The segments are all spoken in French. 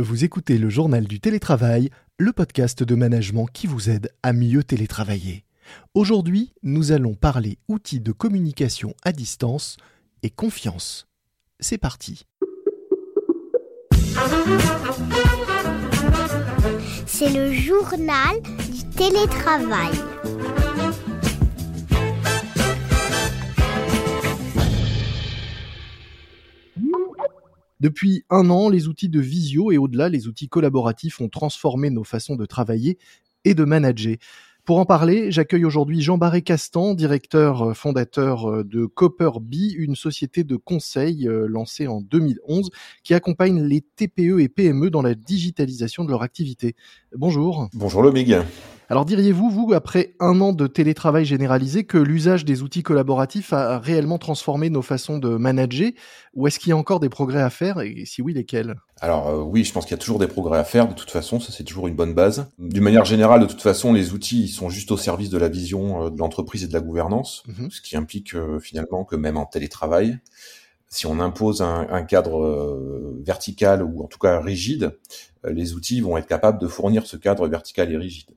Vous écoutez le journal du télétravail, le podcast de management qui vous aide à mieux télétravailler. Aujourd'hui, nous allons parler outils de communication à distance et confiance. C'est parti. C'est le journal du télétravail. Depuis un an, les outils de visio et au-delà, les outils collaboratifs ont transformé nos façons de travailler et de manager. Pour en parler, j'accueille aujourd'hui Jean-Barré Castan, directeur euh, fondateur euh, de Copperbee, une société de conseil euh, lancée en 2011 qui accompagne les TPE et PME dans la digitalisation de leur activité. Bonjour. Bonjour Lomig. Alors diriez-vous, vous, après un an de télétravail généralisé, que l'usage des outils collaboratifs a réellement transformé nos façons de manager Ou est-ce qu'il y a encore des progrès à faire Et si oui, lesquels? Alors euh, oui, je pense qu'il y a toujours des progrès à faire, de toute façon, ça c'est toujours une bonne base. D'une manière générale, de toute façon, les outils ils sont juste au service de la vision euh, de l'entreprise et de la gouvernance, mhm. ce qui implique euh, finalement que même en télétravail, si on impose un, un cadre vertical ou en tout cas rigide, les outils vont être capables de fournir ce cadre vertical et rigide.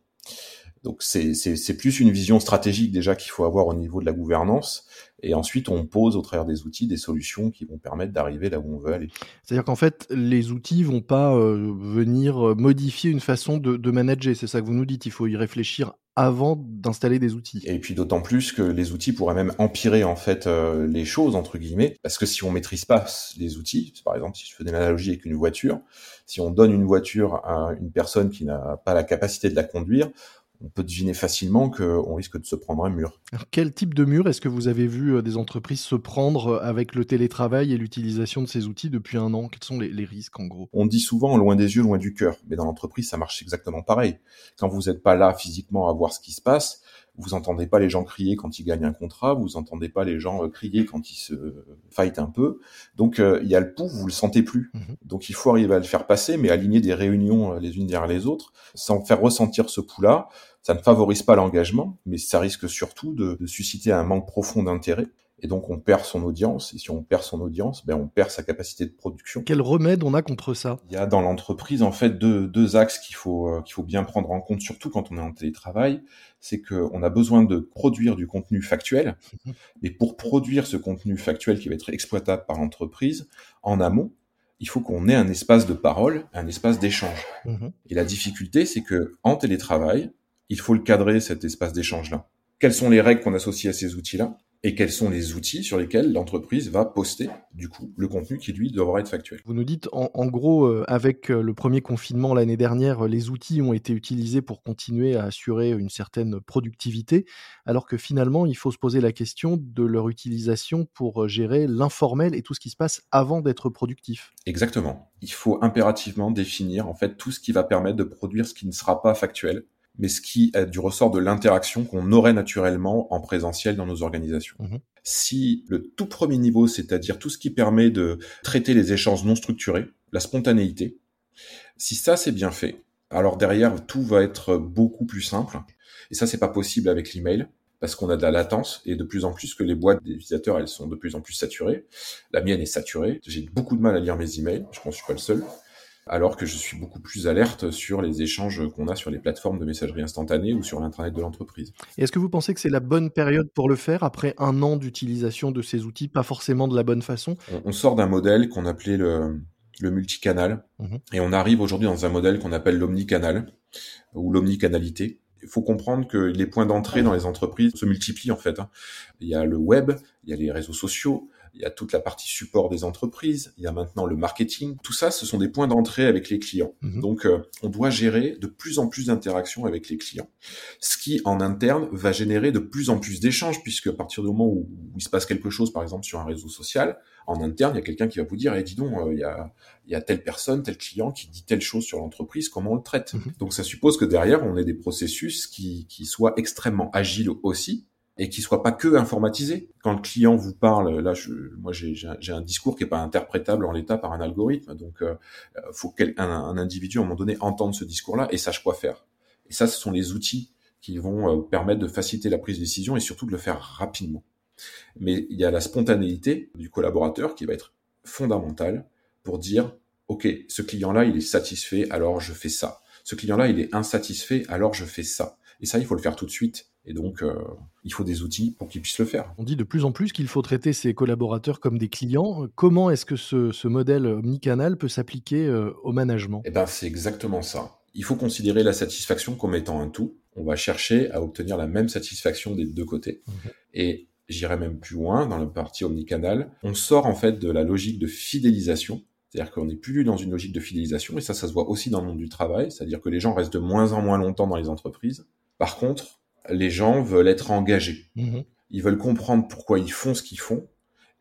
Donc c'est plus une vision stratégique déjà qu'il faut avoir au niveau de la gouvernance. Et ensuite, on pose au travers des outils des solutions qui vont permettre d'arriver là où on veut aller. C'est-à-dire qu'en fait, les outils vont pas euh, venir euh, modifier une façon de, de manager. C'est ça que vous nous dites. Il faut y réfléchir avant d'installer des outils. Et puis d'autant plus que les outils pourraient même empirer en fait euh, les choses entre guillemets, parce que si on maîtrise pas les outils, par exemple si je fais une analogie avec une voiture, si on donne une voiture à une personne qui n'a pas la capacité de la conduire, on peut deviner facilement qu'on risque de se prendre un mur. quel type de mur est-ce que vous avez vu euh, des entreprises se prendre euh, avec le télétravail et l'utilisation de ces outils depuis un an? Quels sont les, risques en gros? On dit souvent loin des yeux, loin du cœur, mais dans l'entreprise ça marche exactement pareil. Quand vous n'êtes pas là physiquement à voir ce qui se passe, vous entendez pas les gens crier quand ils gagnent un contrat, vous entendez pas les gens euh, crier quand ils se fight un peu. Donc il y a le pouls, vous le sentez plus. Mhm. Donc il faut arriver à le faire passer, mais aligner des réunions les unes derrière les autres, sans faire ressentir ce pouls-là ça ne favorise pas l'engagement, mais ça risque surtout de, susciter un manque profond d'intérêt. Et donc on perd son audience, et si on perd son audience, ben on perd sa capacité de production. Quel remède on a contre ça? Il y a dans l'entreprise en fait deux, deux axes qu'il faut euh, qu'il faut bien prendre en compte, surtout quand on est en télétravail. C'est qu'on a besoin de produire du contenu factuel, mais pour produire ce contenu factuel qui va être exploitable par l'entreprise, en amont, il faut qu'on ait un espace de parole, un espace d'échange. Mhm. Et la difficulté, c'est que en télétravail, il faut le cadrer, cet espace d'échange-là. Quelles sont les règles qu'on associe à ces outils-là et quels sont les outils sur lesquels l'entreprise va poster du coup le contenu qui lui devra être factuel? Vous nous dites en, gros euh, avec euh, le premier confinement l'année dernière, euh, les outils ont été utilisés pour continuer à assurer une certaine productivité, alors que finalement il faut se poser la question de leur utilisation pour gérer l'informel et tout ce qui se passe avant d'être productif. Exactement. Il faut impérativement définir en fait tout ce qui va permettre de produire ce qui ne sera pas factuel mais ce qui est du ressort de l'interaction qu'on aurait naturellement en présentiel dans nos organisations. Mhm. Si le tout premier niveau, c'est-à-dire tout ce qui permet de traiter les échanges non structurés, la spontanéité, si ça c'est bien fait, alors derrière tout va être beaucoup plus simple. Et ça c'est pas possible avec l'email parce qu'on a de la latence et de plus en plus que les boîtes des utilisateurs elles sont de plus en plus saturées. La mienne est saturée. J'ai beaucoup de mal à lire mes emails. Je pense que je suis pas le seul alors que je suis beaucoup plus alerte sur les échanges qu'on a sur les plateformes de messagerie instantanée ou sur l'intranet de l'entreprise. Est-ce que vous pensez que c'est la bonne période pour le faire après un an d'utilisation de ces outils, pas forcément de la bonne façon? On, sort d'un modèle qu'on appelait le, multicanal mhm. et on arrive aujourd'hui dans un modèle qu'on appelle l'omnicanal ou l'omnicanalité. Il faut comprendre que les points d'entrée dans les entreprises se multiplient en fait. Hein. Il y a le web, il y a les réseaux sociaux, il y a toute la partie support des entreprises, il y a maintenant le marketing. Tout ça, ce sont des points d'entrée avec les clients. Mhm. Donc, euh, on doit gérer de plus en plus d'interactions avec les clients. Ce qui, en interne, va générer de plus en plus d'échanges, puisque à partir du moment où, il se passe quelque chose, par exemple sur un réseau social, en interne, il y a quelqu'un qui va vous dire, eh, dis donc, euh, il, y a, il y a telle personne, tel client qui dit telle chose sur l'entreprise, comment on le traite? Mhm. Donc, ça suppose que derrière, on ait des processus qui, qui soient extrêmement agiles aussi, et qui soit pas que informatisé. Quand le client vous parle, là, je, moi, j'ai un discours qui est pas interprétable en l'état par un algorithme, donc euh, faut qu'un un individu à un moment donné entende ce discours-là et sache quoi faire. Et ça, ce sont les outils qui vont euh, permettre de faciliter la prise de décision et surtout de le faire rapidement. Mais il y a la spontanéité du collaborateur qui va être fondamentale pour dire OK, ce client-là, il est satisfait, alors je fais ça. Ce client-là, il est insatisfait, alors je fais ça. Et ça, il faut le faire tout de suite. Et donc, euh, il faut des outils pour qu'ils puissent le faire. On dit de plus en plus qu'il faut traiter ses collaborateurs comme des clients. Comment est-ce que ce, modèle omnicanal peut s'appliquer euh, au management? Eh ben, c'est exactement ça. Il faut considérer la satisfaction comme étant un tout. On va chercher à obtenir la même satisfaction des deux côtés. Mhm. Et j'irai même plus loin dans la partie omnicanal. On sort en fait de la logique de fidélisation c'est-à-dire qu'on n'est plus dans une logique de fidélisation, et ça, ça se voit aussi dans le monde du travail, c'est-à-dire que les gens restent de moins en moins longtemps dans les entreprises. Par contre, les gens veulent être engagés. Mmh ils veulent comprendre pourquoi ils font ce qu'ils font.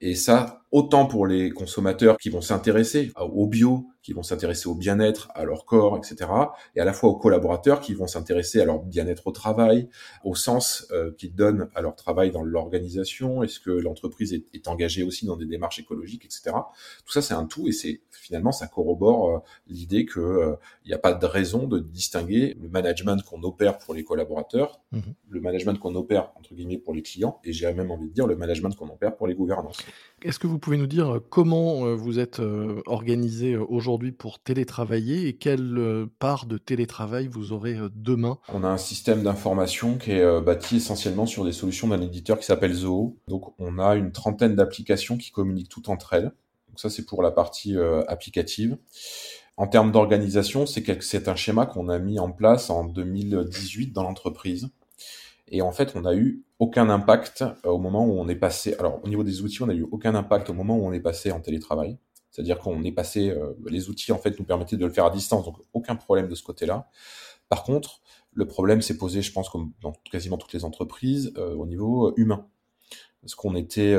Et ça, autant pour les consommateurs qui vont s'intéresser au bio, qui vont s'intéresser au bien-être, à leur corps, etc. Et à la fois aux collaborateurs qui vont s'intéresser à leur bien-être au travail, au sens euh, qu'ils donnent à leur travail dans l'organisation. Est-ce que l'entreprise est, engagée aussi dans des démarches écologiques, etc. Tout ça, c'est un tout et c'est finalement ça corrobore euh, l'idée que euh, il n'y a pas de raison de distinguer le management qu'on opère pour les collaborateurs, mmh le management qu'on opère entre guillemets pour les clients, et j'ai même envie de dire le management qu'on opère pour les gouvernances. Est-ce que vous pouvez nous dire comment vous êtes organisé aujourd'hui pour télétravailler et quelle euh, part de télétravail vous aurez euh, demain? On a un système d'information qui est euh, bâti essentiellement sur des solutions d'un éditeur qui s'appelle Zoho. Donc on a une trentaine d'applications qui communiquent toutes entre elles. Donc ça c'est pour la partie applicative. En termes d'organisation, c'est un schéma qu'on a mis en place en 2018 dans l'entreprise. Et en fait, on n'a eu aucun impact au moment où on est passé. Alors, au niveau des outils, on n'a eu aucun impact au moment où on est passé en télétravail. C'est-à-dire qu'on est passé, euh, les outils en fait nous permettaient de le faire à distance, donc aucun problème de ce côté-là. Par contre, le problème s'est posé, je pense, comme dans quasiment toutes les entreprises, euh, au niveau euh, humain. Parce qu'on était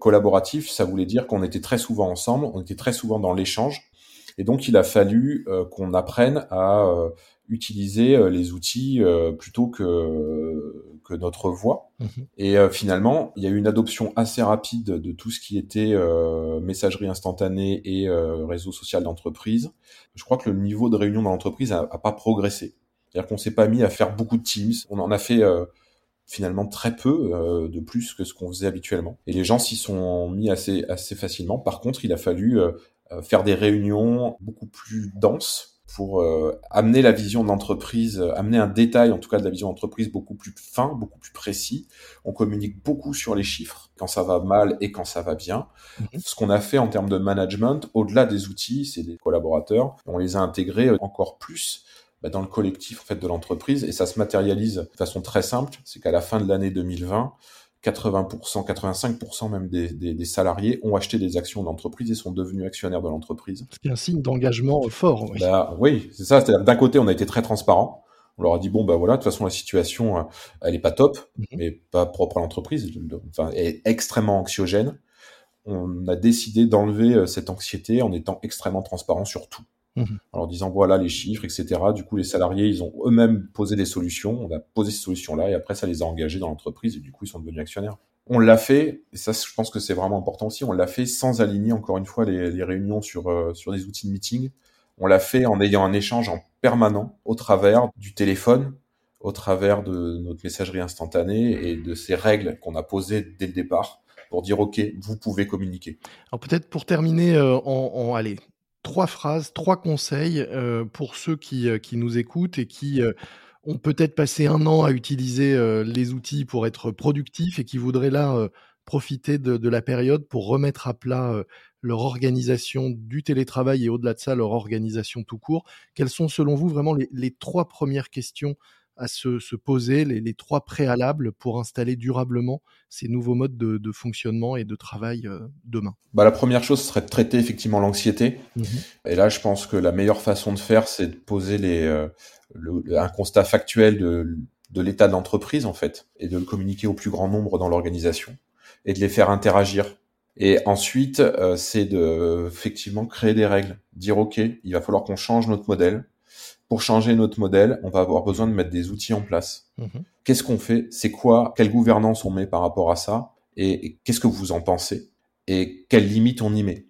collaboratif, ça voulait dire qu'on était très souvent ensemble, on était très souvent dans l'échange, et donc il a fallu qu'on apprenne à utiliser les outils plutôt que que notre voix. Mhm. Et euh, finalement, il y a eu une adoption assez rapide de tout ce qui était euh, messagerie instantanée et euh, réseau social d'entreprise. Je crois que le niveau de réunion dans l'entreprise a, pas progressé. C'est-à-dire qu'on s'est pas mis à faire beaucoup de Teams. On en a fait finalement très peu de plus que ce qu'on faisait habituellement. Et les gens s'y sont mis assez assez facilement. Par contre, il a fallu faire des réunions beaucoup plus denses pour euh, amener la vision d'entreprise, euh, amener un détail en tout cas de la vision d'entreprise beaucoup plus fin, beaucoup plus précis. On communique beaucoup sur les chiffres, quand ça va mal et quand ça va bien. Mhm. Ce qu'on a fait en termes de management, au-delà des outils, c'est des collaborateurs, on les a intégrés encore plus bah, dans le collectif en fait de l'entreprise et ça se matérialise de façon très simple, c'est qu'à la fin de l'année 2020, 80%, 85% même des, des, salariés ont acheté des actions d'entreprise et sont devenus actionnaires de l'entreprise. C'est un signe d'engagement fort. Oui, bah, oui c'est ça. D'un côté, on a été très transparent. On leur a dit bon bah voilà, de toute façon la situation euh, elle est pas top, mhm. mais pas propre à l'entreprise. Enfin, elle est extrêmement anxiogène. On a décidé d'enlever euh, cette anxiété en étant extrêmement transparent sur tout. Mhm. En leur disant voilà les chiffres, etc. Du coup, les salariés, ils ont eux-mêmes posé des solutions. On a posé ces solutions-là et après, ça les a engagés dans l'entreprise et du coup, ils sont devenus actionnaires. On l'a fait, et ça, je pense que c'est vraiment important aussi. On l'a fait sans aligner encore une fois les, réunions sur euh, sur des outils de meeting. On l'a fait en ayant un échange en permanent au travers du téléphone, au travers de notre messagerie instantanée et de ces règles qu'on a posées dès le départ pour dire OK, vous pouvez communiquer. Alors peut-être pour terminer euh, en, en allez, trois phrases, trois conseils euh, pour ceux qui, euh, qui, nous écoutent et qui euh, ont peut-être passé un an à utiliser les outils pour être productifs et qui voudraient là profiter de, la période pour remettre à plat leur organisation du télétravail et au-delà de ça, leur organisation tout court. Quelles sont selon vous vraiment les trois premières questions à se, poser les, trois préalables pour installer durablement ces nouveaux modes de, fonctionnement et de travail euh, demain bah, La première chose serait de traiter effectivement l'anxiété. Mmh et là, je pense que la meilleure façon de faire, c'est de poser les, euh, un constat factuel de, de l'état de l'entreprise, en fait, et de le communiquer au plus grand nombre dans l'organisation, et de les faire interagir. Et ensuite, euh, c'est de effectivement créer des règles, dire OK, il va falloir qu'on change notre modèle, pour changer notre modèle, on va avoir besoin de mettre des outils en place. Mhm. Qu'est-ce qu'on fait? C'est quoi? Quelle gouvernance on met par rapport à ça? Et, qu'est-ce que vous en pensez? Et quelles limites on y met?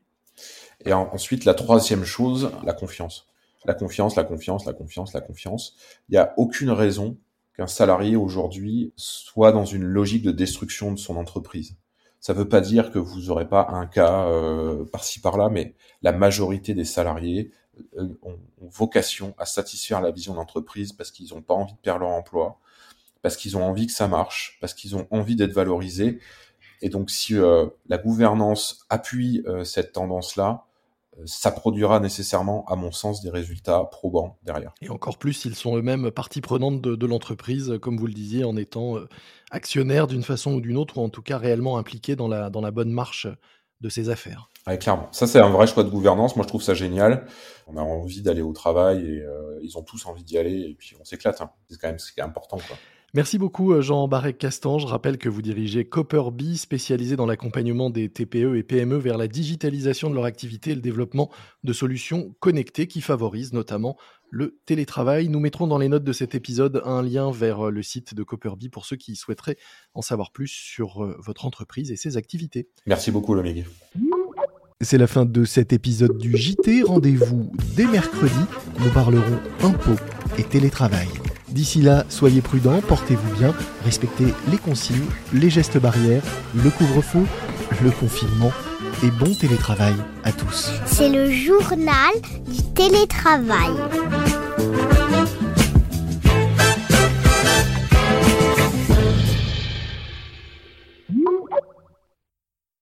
Et ensuite, la troisième chose, la confiance. La confiance, la confiance, la confiance, la confiance. Il n'y a aucune raison qu'un salarié aujourd'hui soit dans une logique de destruction de son entreprise. Ça ne veut pas dire que vous n'aurez pas un cas euh, par-ci par-là, mais la majorité des salariés euh, ont, vocation à satisfaire la vision d'entreprise parce qu'ils n'ont pas envie de perdre leur emploi, parce qu'ils ont envie que ça marche, parce qu'ils ont envie d'être valorisés. Et donc, si euh, la gouvernance appuie cette tendance-là, ça produira nécessairement, à mon sens, des résultats probants derrière. Et encore plus, s'ils sont eux-mêmes partie prenante de, l'entreprise, comme vous le disiez, en étant euh, actionnaires d'une façon ou d'une autre, ou en tout cas réellement impliqués dans la, dans la bonne marche de ces affaires. Oui, clairement. Ça, c'est un vrai choix de gouvernance. Moi, je trouve ça génial. On a envie d'aller au travail et euh, ils ont tous envie d'y aller et puis on s'éclate. Hein. C'est quand même ce qui est important. Quoi. Merci beaucoup euh, Jean Barrec Castan. Je rappelle que vous dirigez Copperbee, spécialisé dans l'accompagnement des TPE et PME vers la digitalisation de leur activité et le développement de solutions connectées qui favorisent notamment le télétravail. Nous mettrons dans les notes de cet épisode un lien vers euh, le site de Copperbee pour ceux qui souhaiteraient en savoir plus sur euh, votre entreprise et ses activités. Merci beaucoup Lomig. C'est la fin de cet épisode du JT. Rendez-vous dès mercredi. Nous parlerons impôts et télétravail. D'ici là, soyez prudents, portez-vous bien, respectez les consignes, les gestes barrières, le couvre-feu, le confinement et bon télétravail à tous. C'est le journal du télétravail.